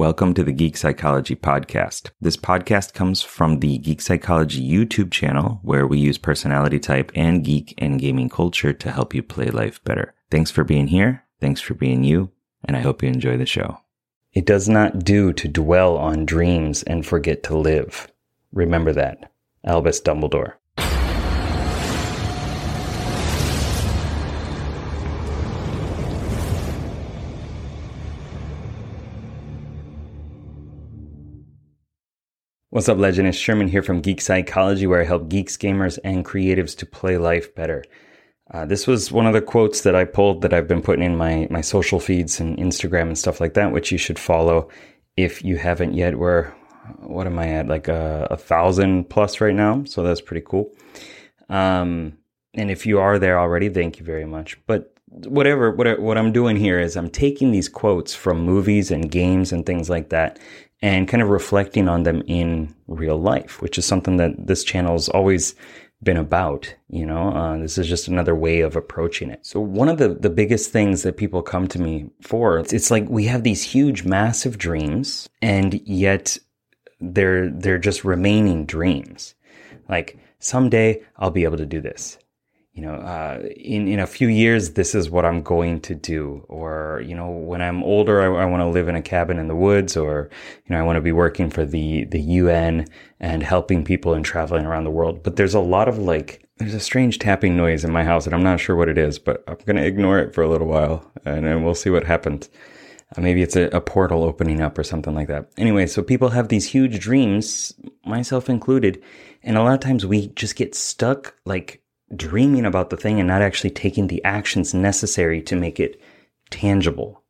Welcome to the Geek Psychology Podcast. This podcast comes from the Geek Psychology YouTube channel, where we use personality type and geek and gaming culture to help you play life better. Thanks for being here. Thanks for being you. And I hope you enjoy the show. It does not do to dwell on dreams and forget to live. Remember that. Albus Dumbledore. What's up, legend? It's Sherman here from Geek Psychology, where I help geeks, gamers, and creatives to play life better. Uh, this was one of the quotes that I pulled that I've been putting in my, my social feeds and Instagram and stuff like that, which you should follow if you haven't yet. We're, what am I at? Like a, a thousand plus right now. So that's pretty cool. Um, and if you are there already, thank you very much. But whatever, what, what I'm doing here is I'm taking these quotes from movies and games and things like that and kind of reflecting on them in real life, which is something that this channel's always been about. You know, uh, this is just another way of approaching it. So one of the, the biggest things that people come to me for, it's, it's like we have these huge, massive dreams and yet they're, they're just remaining dreams. Like someday I'll be able to do this you know, uh, in in a few years, this is what I'm going to do, or you know, when I'm older, I, I want to live in a cabin in the woods, or you know, I want to be working for the the UN and helping people and traveling around the world. But there's a lot of like, there's a strange tapping noise in my house, and I'm not sure what it is, but I'm gonna ignore it for a little while, and then we'll see what happens. Uh, maybe it's a, a portal opening up or something like that. Anyway, so people have these huge dreams, myself included, and a lot of times we just get stuck like dreaming about the thing and not actually taking the actions necessary to make it tangible,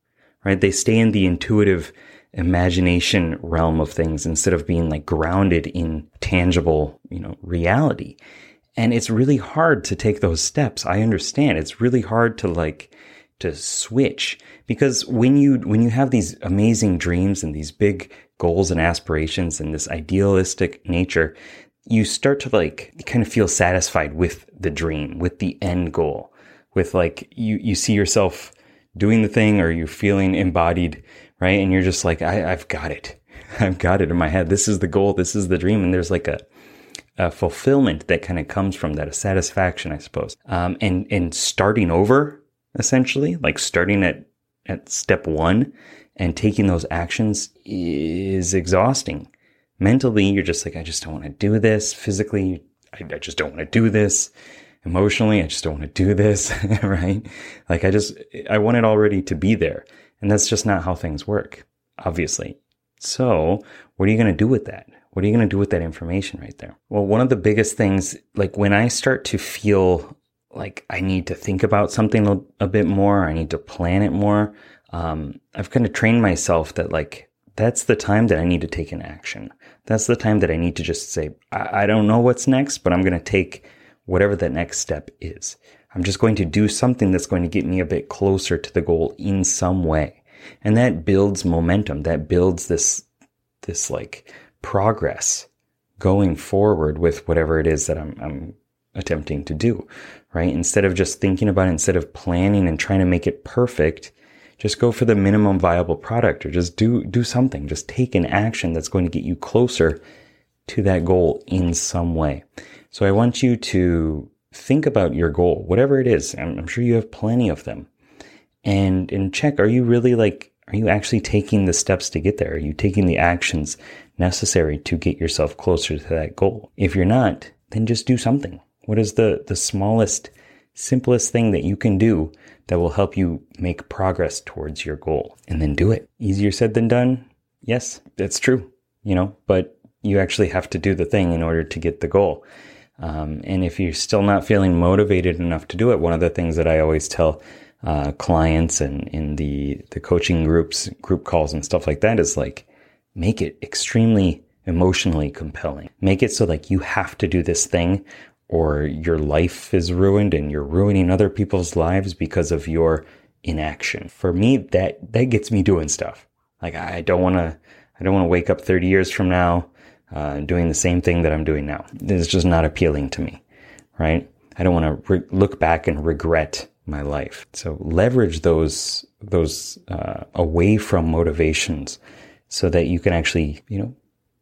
right? They stay in the intuitive imagination realm of things instead of being like grounded in tangible, you know, reality. And it's really hard to take those steps. I understand. It's really hard to like, to switch because when you, when you have these amazing dreams and these big goals and aspirations and this idealistic nature, you start to like kind of feel satisfied with the dream, with the end goal, with like you, you see yourself doing the thing or you're feeling embodied, right? And you're just like, I, I've got it. I've got it in my head. This is the goal. This is the dream. And there's like a, a fulfillment that kind of comes from that, a satisfaction, I suppose. Um, and, and starting over essentially, like starting at, at step one and taking those actions is exhausting mentally, you're just like, I just don't want to do this. Physically, I, I just don't want to do this. Emotionally, I just don't want to do this, right? Like I just, I want it already to be there. And that's just not how things work, obviously. So what are you going to do with that? What are you going to do with that information right there? Well, one of the biggest things, like when I start to feel like I need to think about something a, bit more, I need to plan it more. Um, I've kind of trained myself that like that's the time that I need to take an action. That's the time that I need to just say, I, I don't know what's next, but I'm going to take whatever that next step is. I'm just going to do something that's going to get me a bit closer to the goal in some way. And that builds momentum. That builds this, this like progress going forward with whatever it is that I'm, I'm attempting to do, right? Instead of just thinking about it, instead of planning and trying to make it perfect, just go for the minimum viable product or just do, do something. Just take an action that's going to get you closer to that goal in some way. So I want you to think about your goal, whatever it is. I'm, sure you have plenty of them and, and check, are you really like, are you actually taking the steps to get there? Are you taking the actions necessary to get yourself closer to that goal? If you're not, then just do something. What is the, the smallest, simplest thing that you can do that will help you make progress towards your goal and then do it. Easier said than done. Yes, that's true, you know, but you actually have to do the thing in order to get the goal. Um, and if you're still not feeling motivated enough to do it, one of the things that I always tell uh, clients and in the the coaching groups, group calls and stuff like that is like make it extremely emotionally compelling. Make it so like you have to do this thing or your life is ruined and you're ruining other people's lives because of your inaction. For me, that, that gets me doing stuff. Like I don't want to, I don't want to wake up 30 years from now, uh, doing the same thing that I'm doing now. It's just not appealing to me, right? I don't want to re- look back and regret my life. So leverage those, those, uh, away from motivations so that you can actually, you know,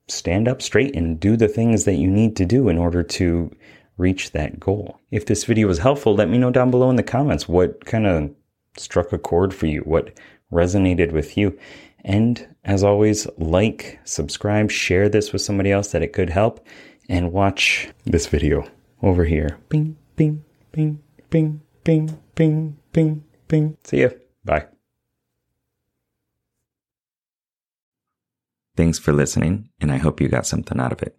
stand up straight and do the things that you need to do in order to reach that goal. If this video was helpful, let me know down below in the comments what kind of struck a chord for you, what resonated with you. And as always, like, subscribe, share this with somebody else that it could help, and watch this video over here. Bing, bing, bing, bing, bing, bing, bing, bing. See ya. Bye. Thanks for listening, and I hope you got something out of it.